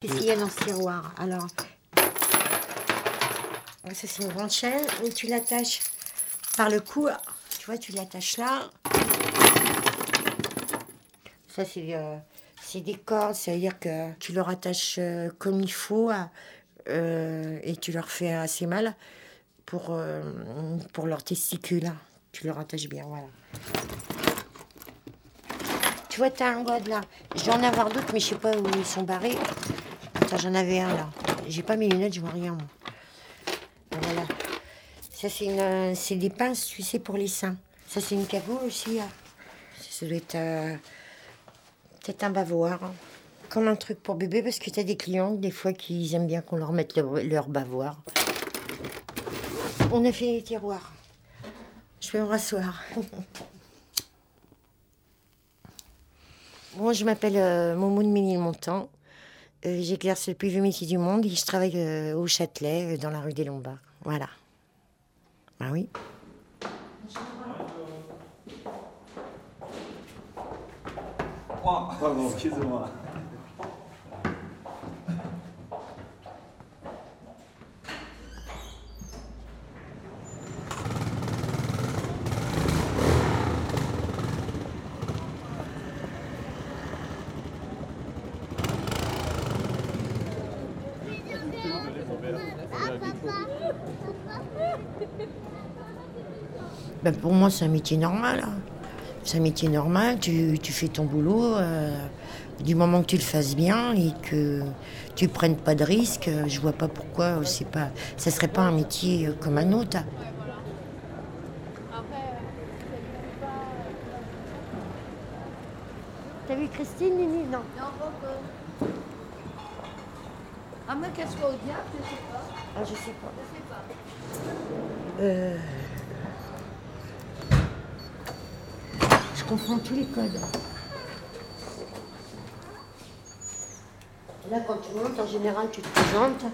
Qu'est-ce qu'il y a dans ce tiroir? Alors, ça c'est une grande chaîne et tu l'attaches par le cou. Tu vois, tu l'attaches là. Ça c'est euh, des cordes, c'est-à-dire que tu leur attaches euh, comme il faut euh, et tu leur fais assez mal pour, euh, pour leurs testicules. Tu leur attaches bien, voilà. Tu vois, t'as un god là. Je vais en avoir d'autres, mais je sais pas où ils sont barrés. J'en avais un là. J'ai pas mes lunettes, je vois rien. Voilà. Ça, c'est une, c'est des pinces, tu sais, pour les seins. Ça, c'est une cagoule aussi. Ça doit être euh, peut-être un bavoir. hein. Comme un truc pour bébé, parce que t'as des clients, des fois, qui aiment bien qu'on leur mette le- leur bavoir. On a fait les tiroirs. Je vais me rasseoir. Bon, je m'appelle euh, Momo de Ménilmontant. Euh, J'exerce le plus vieux métier du monde et je travaille euh, au Châtelet, euh, dans la rue des Lombards. Voilà. Bah oui. Pardon, excusez-moi. Ben, pour moi, c'est un métier normal. hein. C'est un métier normal. Tu, tu fais ton boulot. euh, du moment que tu le fasses bien et que tu prennes pas de risques, euh, je vois pas pourquoi euh, c'est pas, ça serait pas un métier comme un autre. T'as vu Christine, Nini? Non. Non, pas encore. À moins qu'elle soit au diable, je sais pas. Ah, je sais pas. Je sais pas. Euh, Tous les codes. Là, quand tu montes, en général, tu te présentes.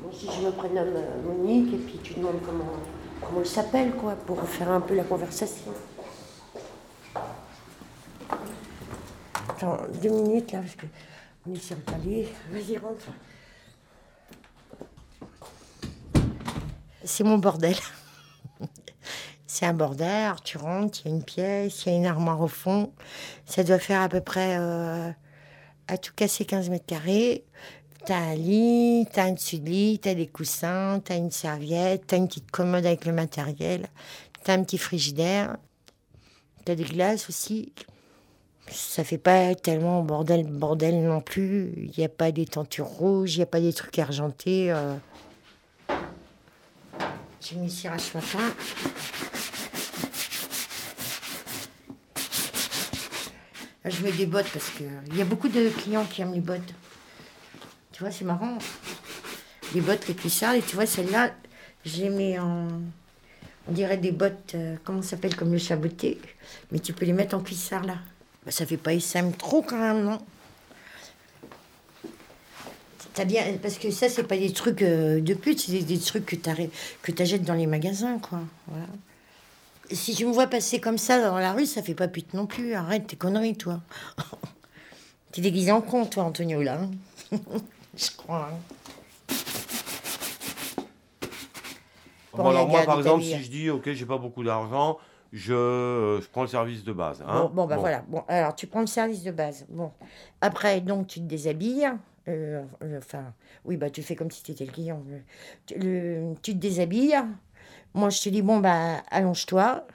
Moi, si je me prénomme euh, Monique, et puis tu demandes comment, comment elle s'appelle, quoi, pour faire un peu la conversation. Attends, deux minutes, là, parce que on est sur le palier. Vas-y, rentre. C'est mon bordel. C'est un bordel, tu rentres, il y a une pièce, il y a une armoire au fond. Ça doit faire à peu près, euh, à tout casser 15 mètres carrés. T'as un lit, t'as un dessus de lit, t'as des coussins, t'as une serviette, t'as une petite commode avec le matériel, t'as un petit frigidaire, t'as des glaces aussi. Ça fait pas tellement bordel, bordel non plus. Il n'y a pas des tentures rouges, il n'y a pas des trucs argentés. euh. J'ai mis cirage ce matin. Là, je mets des bottes parce que il y a beaucoup de clients qui aiment les bottes. Tu vois, c'est marrant. Les bottes, les cuissards, et tu vois, celle-là, les mets en. On dirait des bottes, euh, comment ça s'appelle, comme le chaboté. Mais tu peux les mettre en cuissard, là. Bah, ça fait pas SM trop quand même, non? T'as bien, parce que ça, c'est pas des trucs euh, de pute, c'est des, trucs que t'arri- que dans les magasins, quoi. Voilà. Si tu me vois passer comme ça dans la rue, ça fait pas pute non plus. Arrête tes conneries, toi. T'es déguisé en con, toi, Antonio, là. Je crois. hein. Bon, Bon, alors moi, par exemple, si je dis, ok, j'ai pas beaucoup d'argent, je, euh, je prends le service de base. Hein Bon, bon, bah voilà. Bon, alors, tu prends le service de base. Bon. Après, donc, tu te déshabilles. Euh, euh, Enfin, oui, bah, tu fais comme si tu étais le client. Le- tu te déshabilles. Moi, je te dis, bon, bah, allonge-toi.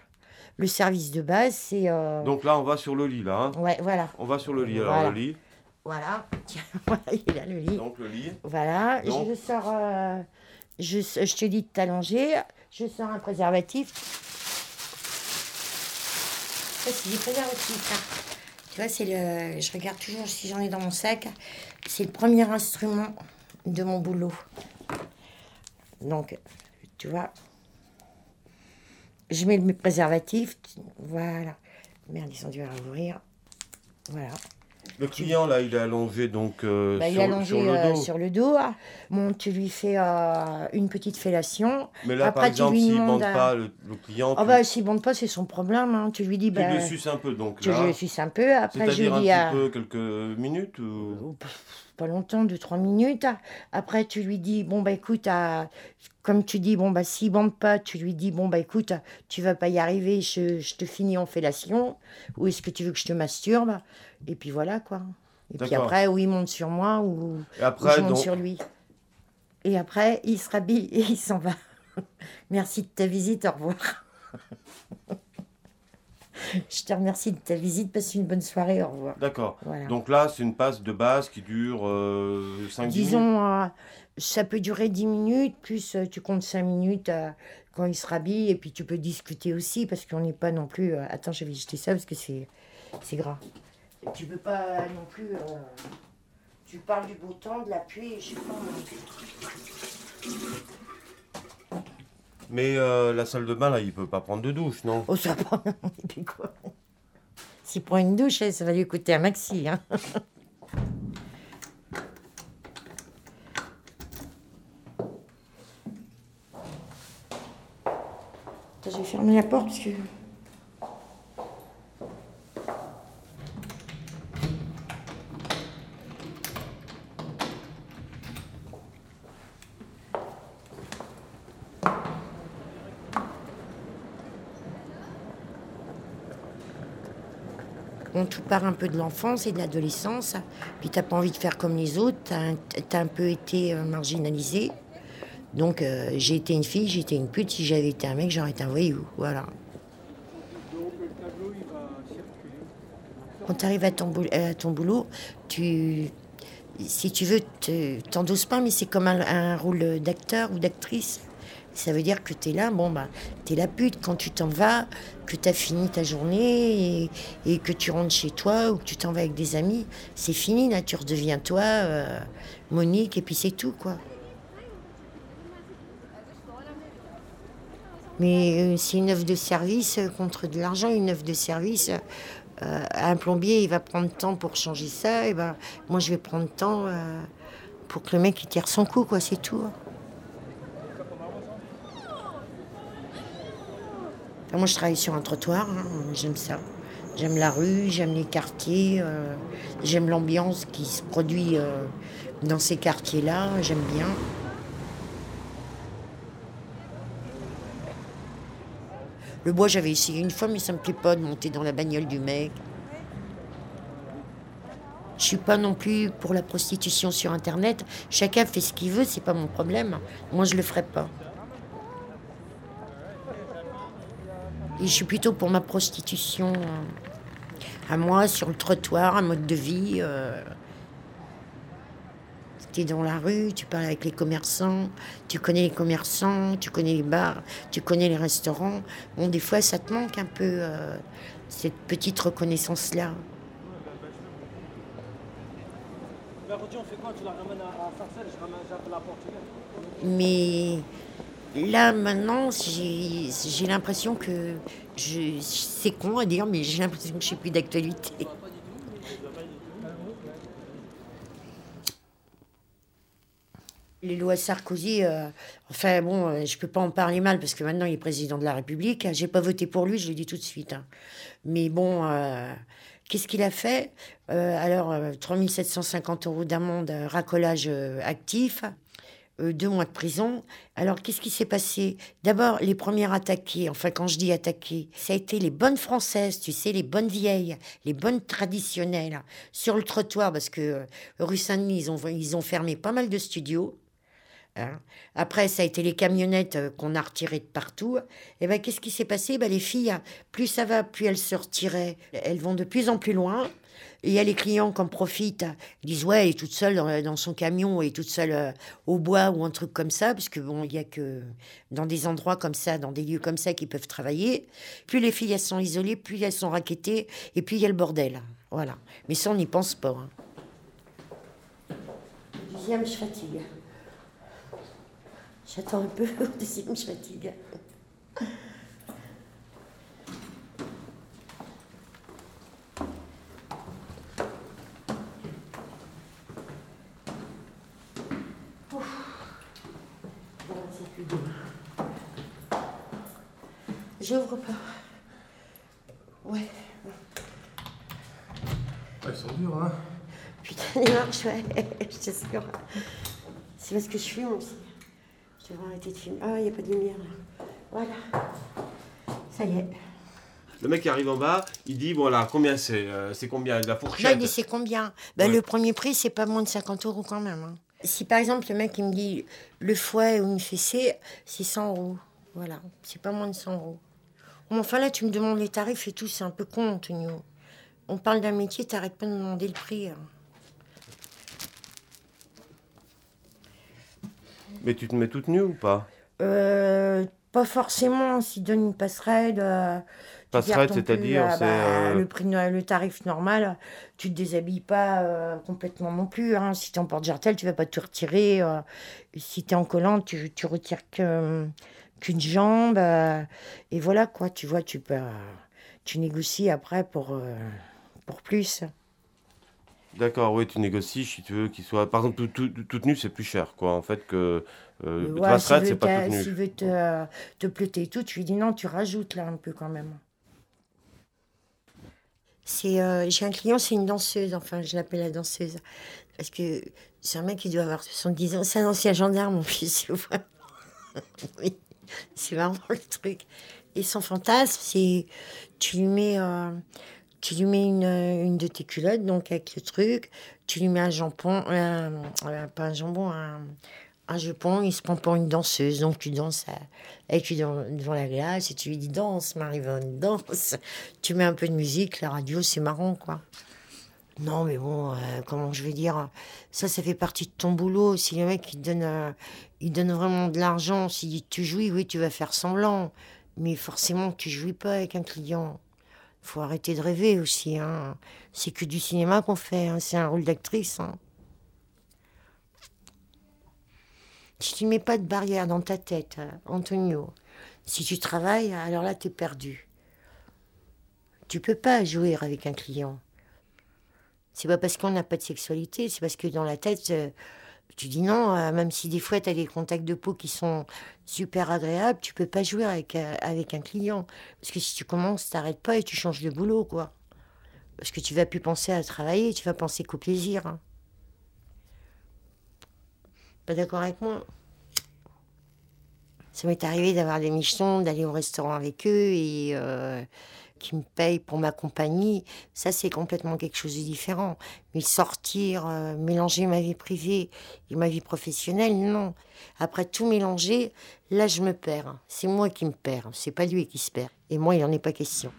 Le service de base, c'est. euh, Donc là, on va sur le lit, là. hein. Ouais, voilà. On va sur le lit. Alors, Voilà. le lit. Voilà. Tiens, voilà, il a le lit. Donc, le lit. Voilà. Donc. Je sors. euh, je, je te dis de t'allonger. Je sors un préservatif. Ça, c'est du préservatif. ça. Tu vois, c'est le. Je regarde toujours si j'en ai dans mon sac. C'est le premier instrument de mon boulot. Donc, tu vois. Je mets le préservatif. Voilà. Merde, ils ont dû ouvrir. Voilà. Le client, là, il est allongé, donc, euh, Bah, il sur, est allongé sur le euh, dos. sur le dos. Bon, tu lui fais euh, une petite fellation. Mais là, par Après, tu exemple, s'il demandes bande à- pas, le, le client, Ah tu, bah, s'il bande pas, c'est son problème. hein. Tu lui dis, tu bah, le suces un peu, donc tu là. le suces un peu. Après, je lui un dis, petit ah, peu, quelques minutes ou... pas longtemps, 2-3 minutes. Après, tu lui dis, bon, bah écoute, à- comme tu dis, bon, bah s'il bande pas, tu lui dis, bon, bah écoute, tu vas pas y arriver, je, je te finis en fellation. Ou est-ce que tu veux que je te masturbe? Et puis voilà, quoi. Et puis après, ou il monte sur moi, ou, Et ou après, je monte donc, sur lui. Et après, il se rhabille et il s'en va. Merci de ta visite, au revoir. je te remercie de ta visite, passe une bonne soirée, au revoir. d'accord. Voilà. Donc là, c'est une passe de base qui dure 5 minutes. Disons, euh, ça peut durer 10 minutes, plus euh, tu comptes 5 minutes euh, quand il se rhabille, et puis tu peux discuter aussi, parce qu'on n'est pas non plus... euh, attends, je vais jeter ça, parce que c'est c'est gras. Tu peux pas non plus... euh, tu parles du beau temps, de la pluie, et je sais pas... Mais euh, la salle de bain, là, il peut pas prendre de douche, non? Oh, ça prend... et puis quoi? S'il prend une douche, eh, ça va lui coûter un maxi, hein. Attends, je vais fermer la porte parce que. Bon, tout part un peu de l'enfance et de l'adolescence. Puis t'as pas envie de faire comme les autres. T'as un, un peu été euh, marginalisé. Donc euh, j'ai été une fille, été une pute. Si j'avais été un mec, j'aurais été un voyou. Voilà. Quand tu arrives à ton, boulot, tu, si tu veux, te- t'endosses pas, mais c'est comme un rôle d'acteur ou d'actrice. Ça veut dire que tu es là, bon, bah, tu es la pute quand tu t'en vas, que tu as fini ta journée et, que tu rentres chez toi ou que tu t'en vas avec des amis. C'est fini, là, tu redeviens toi, euh, Monique, et puis c'est tout, quoi. Mais euh, c'est une œuvre de service euh, contre de l'argent, une œuvre de service. un plombier, il va prendre temps pour changer ça, et ben moi je vais prendre temps pour que le mec il tire son coup, quoi, c'est tout. hein. Moi je travaille sur un trottoir, hein, j'aime ça. J'aime la rue, j'aime les quartiers, euh, j'aime l'ambiance qui se produit euh, dans ces quartiers-là, j'aime bien. Le bois, j'avais essayé une fois, mais ça me plaît pas de monter dans la bagnole du mec. Je suis pas non plus pour la prostitution sur Internet. Chacun fait ce qu'il veut, c'est pas mon problème. Moi, je le ferai pas. Et je suis plutôt pour ma prostitution euh, à moi, sur le trottoir, un mode de vie. Euh, tu es dans la rue, tu parles avec les commerçants, tu connais les commerçants, tu connais les bars, tu connais les restaurants. Bon, des fois, ça te manque un peu euh, cette petite reconnaissance-là. Portugaise. Mais là, maintenant, j'ai l'impression que. C'est con à dire, mais j'ai l'impression que je suis plus d'actualité. Les lois Sarkozy, euh, enfin bon, euh, je peux pas en parler mal parce que maintenant il est président de la République. J'ai pas voté pour lui, je le dis tout de suite. hein. Mais bon, euh, qu'est-ce qu'il a fait? Euh, Alors, euh, 3750 euros d'amende, racolage actif, euh, deux mois de prison. Alors, qu'est-ce qui s'est passé? D'abord, les premières attaquées, enfin quand je dis attaquées, ça a été les bonnes françaises, tu sais, les bonnes vieilles, les bonnes traditionnelles, sur le trottoir, parce que euh, rue Saint-Denis, ils ont, ils ont fermé pas mal de studios. Hein. Après, ça a été les camionnettes euh, qu'on a retirées de partout. Et ben, qu'est-ce qui s'est passé? Ben, Les filles, plus ça va, plus elles se retiraient. Elles vont de plus en plus loin. Il y a les clients qui en profitent. Ils disent, ouais, elle est toute seule dans, son camion, elle est toute seule euh, au bois ou un truc comme ça. Parce que bon, il y a que dans des endroits comme ça, dans des lieux comme ça, qu'ils peuvent travailler. Plus les filles, elles sont isolées, plus elles sont raquettées. Et puis, il y a le bordel. Voilà. Mais ça, on n'y pense pas. hein. Deuxième, je fatigue. J'attends un peu. Deuxième, je fatigue. Pas. Ouais. Ils sont durs, hein Putain, il est marre. marche, ouais, je t'assure. C'est parce que je fume aussi. Je devrais arrêter de fumer. Ah, il n'y a pas de lumière là. Voilà. Ça y est. Le mec qui arrive en bas, il dit voilà, combien c'est euh, C'est combien La Là, fourchette il dit c'est combien? Ben, Ouais. Le premier prix, c'est pas moins de 50 euros quand même. hein. Si par exemple, le mec il me dit le fouet ou une fessée, c'est 100 euros. Voilà, c'est pas moins de 100 euros. Bon, enfin là, tu me demandes les tarifs et tout, c'est un peu con, Antonio. On parle d'un métier, t'arrêtes pas de me demander le prix. hein. Mais tu te mets toute nue ou pas? Euh, pas forcément, s'il donne une passerelle. euh, Passerelle, c'est-à-dire, c'est, bah, euh, le prix, de- le tarif normal. Tu te déshabilles pas complètement non plus. Hein. Si tu es en porte-jartel, tu vas pas te retirer. si tu es en collant, tu, tu retires que- qu'une jambe. euh, et voilà quoi, tu vois, tu peux, euh, tu négocies après pour, euh, pour plus. D'accord, oui, tu négocies si tu veux qu'il soit. Par exemple, tout, tout- toute nue, c'est plus cher, quoi, en fait, que. Euh, Ouais, s'il c'est pas toute nue. S'il veut te, te pleuter et tout, tu lui dis non, tu rajoutes là un peu quand même. C'est, euh, j'ai un client, c'est une danseuse, enfin je l'appelle la danseuse. Parce que c'est un mec qui doit avoir 70 ans, c'est un ancien gendarme en plus, tu vois. oui, c'est vraiment le truc. Et son fantasme, c'est tu lui mets, euh, tu lui mets une, une de tes culottes, donc avec le truc, tu lui mets un jambon, euh, euh, pas un jambon, un, un jupon, il se prend pour une danseuse, donc tu danses avec lui devant la glace et tu lui dis danse, Marivonne, danse. Tu mets un peu de musique, la radio, c'est marrant, quoi. Non, mais bon, euh, comment je vais dire, ça, ça fait partie de ton boulot. Si le mec, il donne, euh, il vraiment de l'argent, si tu jouis, oui, tu vas faire semblant. Mais forcément, tu jouis pas avec un client. faut arrêter de rêver aussi. Hein. C'est que du cinéma qu'on fait, hein. c'est un rôle d'actrice. Hein. Si tu mets pas de barrière dans ta tête, euh, Antonio, si tu travailles, alors là, tu es perdu. Tu peux pas jouer avec un client. C'est pas parce qu'on n'a pas de sexualité, c'est parce que dans la tête, euh, tu dis non, euh, même si des fois tu as des contacts de peau qui sont super agréables, tu peux pas jouer avec, euh, avec un client. Parce que si tu commences, t'arrêtes pas et tu changes de boulot, quoi. Parce que tu vas plus penser à travailler, tu vas penser qu'au plaisir. hein. Pas d'accord avec moi Ça m'est arrivé d'avoir des michetons, d'aller au restaurant avec eux et qui me payent pour ma compagnie. Ça, c'est complètement quelque chose de différent. Mais sortir, euh, mélanger ma vie privée et ma vie professionnelle, non. Après tout mélanger, là, je me perds. C'est moi qui me perds, c'est pas lui qui se perd. Et moi, il n'en est pas question.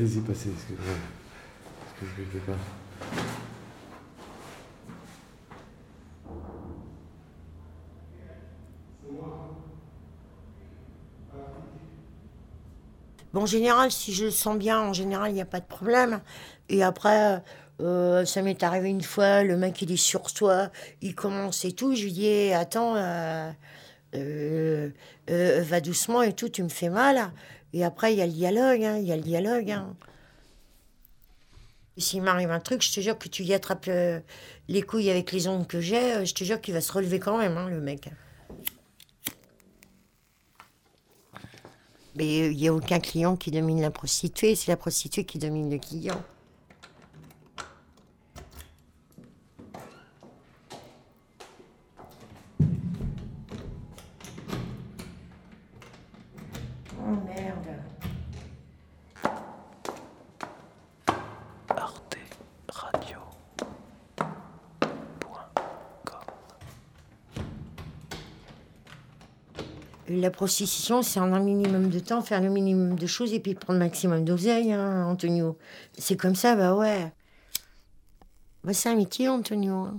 Allez-y, passez, excusez-moi. Parce que je ne peux pas. Bon, en général, si je le sens bien, en général, il n'y a pas de problème. Et après, euh, ça m'est arrivé une fois, le mec, il est sur toi, il commence et tout. Je lui dis, attends, euh, euh, va doucement et tout, tu me fais mal. Et après, il y a le dialogue, hein, il y a le dialogue. hein. S'il m'arrive un truc, je te jure que tu y attrapes euh, les couilles avec les ongles que j'ai, euh, je te jure qu'il va se relever quand même, hein, le mec. Mais il n'y a aucun client qui domine la prostituée, c'est la prostituée qui domine le client. Oh. Arte Radio. La prostitution, c'est en un minimum de temps faire le minimum de choses et puis prendre le maximum d'oseille, hein, Antonio. C'est comme ça, bah ouais. Bah, c'est un métier, Antonio. hein.